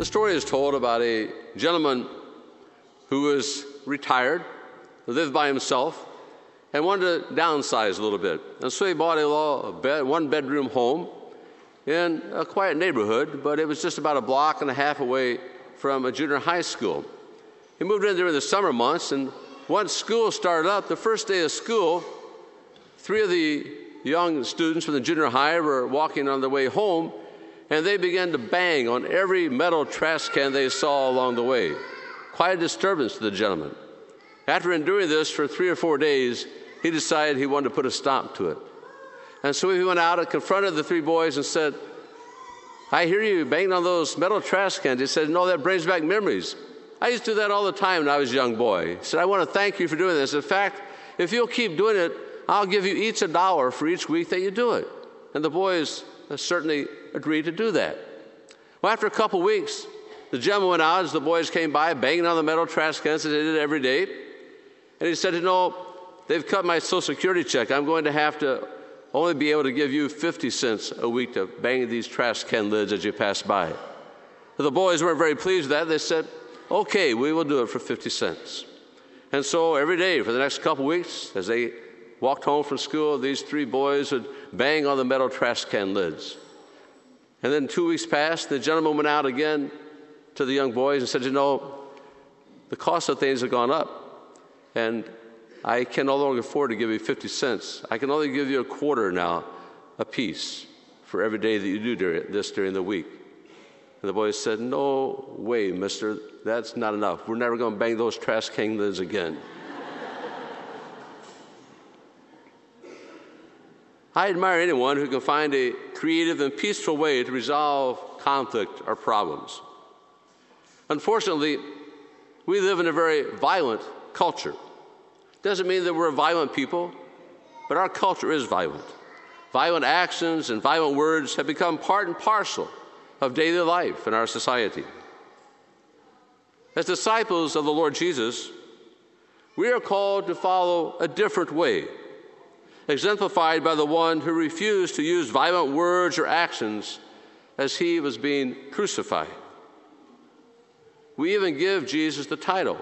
The story is told about a gentleman who was retired, lived by himself, and wanted to downsize a little bit. And so he bought a little bed, one bedroom home in a quiet neighborhood, but it was just about a block and a half away from a junior high school. He moved in during the summer months, and once school started up, the first day of school, three of the young students from the junior high were walking on their way home, and they began to bang on every metal trash can they saw along the way. Quite a disturbance to the gentleman. After enduring this for three or four days, he decided he wanted to put a stop to it. And so he went out and confronted the three boys and said, I hear you banging on those metal trash cans. He said, No, that brings back memories. I used to do that all the time when I was a young boy. He said, I want to thank you for doing this. In fact, if you'll keep doing it, I'll give you each a dollar for each week that you do it. And the boys certainly agreed to do that. Well, after a couple weeks, the gentleman went out as the boys came by, banging on the metal trash cans as they did every day. And he said, You know, they've cut my Social Security check. I'm going to have to only be able to give you 50 cents a week to bang these trash can lids as you pass by. The boys weren't very pleased with that. They said, Okay, we will do it for 50 cents. And so every day for the next couple weeks, as they walked home from school, these three boys would bang on the metal trash can lids. And then two weeks passed, the gentleman went out again to the young boys and said, You know, the cost of things have gone up, and I can no longer afford to give you 50 cents. I can only give you a quarter now, a piece, for every day that you do this during the week. And the boys said, No way, mister, that's not enough. We're never going to bang those trash can lids again. I admire anyone who can find a creative and peaceful way to resolve conflict or problems. Unfortunately, we live in a very violent culture. Doesn't mean that we're violent people, but our culture is violent. Violent actions and violent words have become part and parcel of daily life in our society. As disciples of the Lord Jesus, we are called to follow a different way, exemplified by the one who refused to use violent words or actions as he was being crucified. We even give Jesus the title,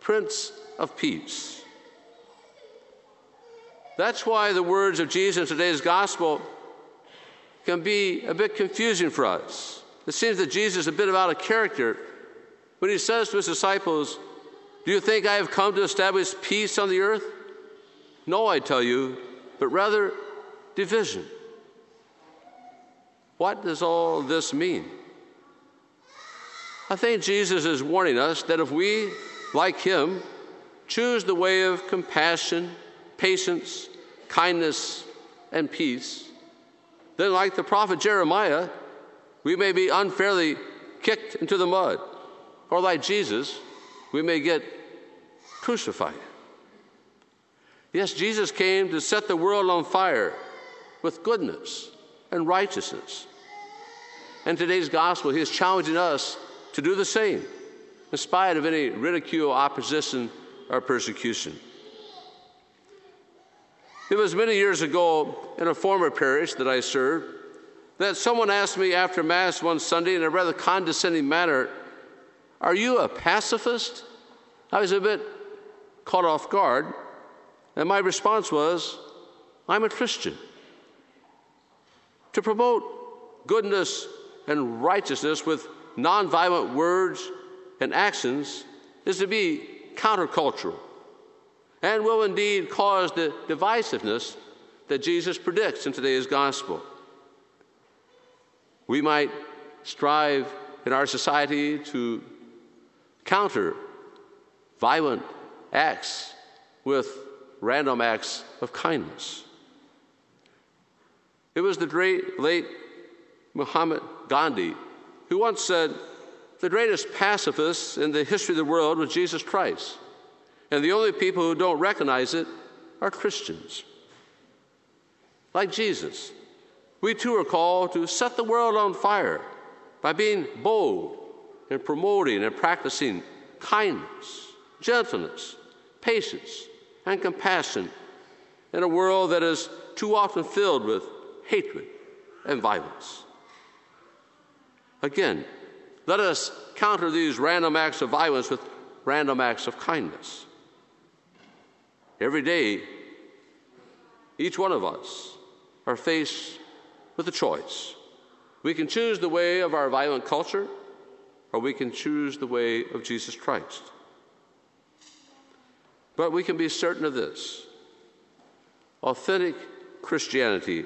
Prince of Peace. That's why the words of Jesus in today's gospel can be a bit confusing for us. It seems that Jesus is a bit out of character when he says to his disciples, Do you think I have come to establish peace on the earth? No, I tell you, but rather division. What does all this mean? I think Jesus is warning us that if we, like him, choose the way of compassion, patience, kindness, and peace, then, like the prophet Jeremiah, we may be unfairly kicked into the mud, or like Jesus, we may get crucified. Yes, Jesus came to set the world on fire with goodness and righteousness. And today's gospel, he is challenging us to do the same, in spite of any ridicule, opposition, or persecution. It was many years ago in a former parish that I served that someone asked me after Mass one Sunday in a rather condescending manner, Are you a pacifist? I was a bit caught off guard, and my response was, I'm a Christian. To promote goodness and righteousness with nonviolent words and actions is to be countercultural and will indeed cause the divisiveness that Jesus predicts in today's gospel. We might strive in our society to counter violent acts with random acts of kindness. It was the great late Mahatma Gandhi who once said, The greatest pacifist in the history of the world was Jesus Christ, and the only people who don't recognize it are Christians. Like Jesus, we too are called to set the world on fire by being bold in promoting and practicing kindness, gentleness, patience, and compassion in a world that is too often filled with hatred and violence. Again, let us counter these random acts of violence with random acts of kindness. Every day, each one of us are faced with a choice. We can choose the way of our violent culture, or we can choose the way of Jesus Christ. But we can be certain of this authentic Christianity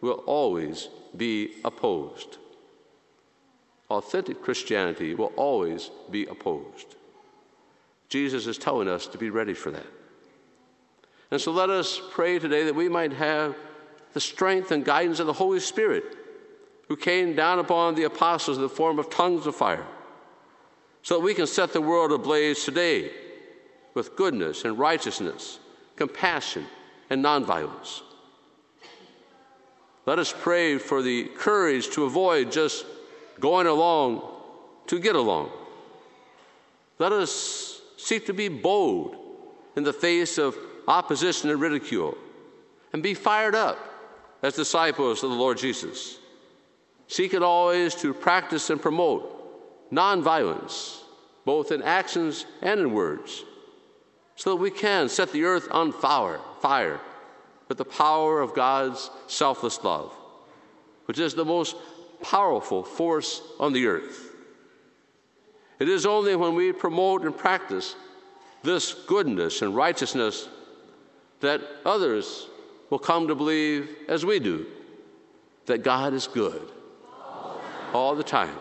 will always be opposed. Authentic Christianity will always be opposed. Jesus is telling us to be ready for that. And so let us pray today that we might have the strength and guidance of the Holy Spirit who came down upon the apostles in the form of tongues of fire so that we can set the world ablaze today with goodness and righteousness, compassion and nonviolence. Let us pray for the courage to avoid just going along to get along. Let us seek to be bold in the face of opposition and ridicule and be fired up as disciples of the Lord Jesus. Seek it always to practice and promote nonviolence, both in actions and in words, so that we can set the earth on fire, fire with the power of God's selfless love, which is the most powerful force on the earth. It is only when we promote and practice this goodness and righteousness that others will come to believe, as we do, that God is good all the time.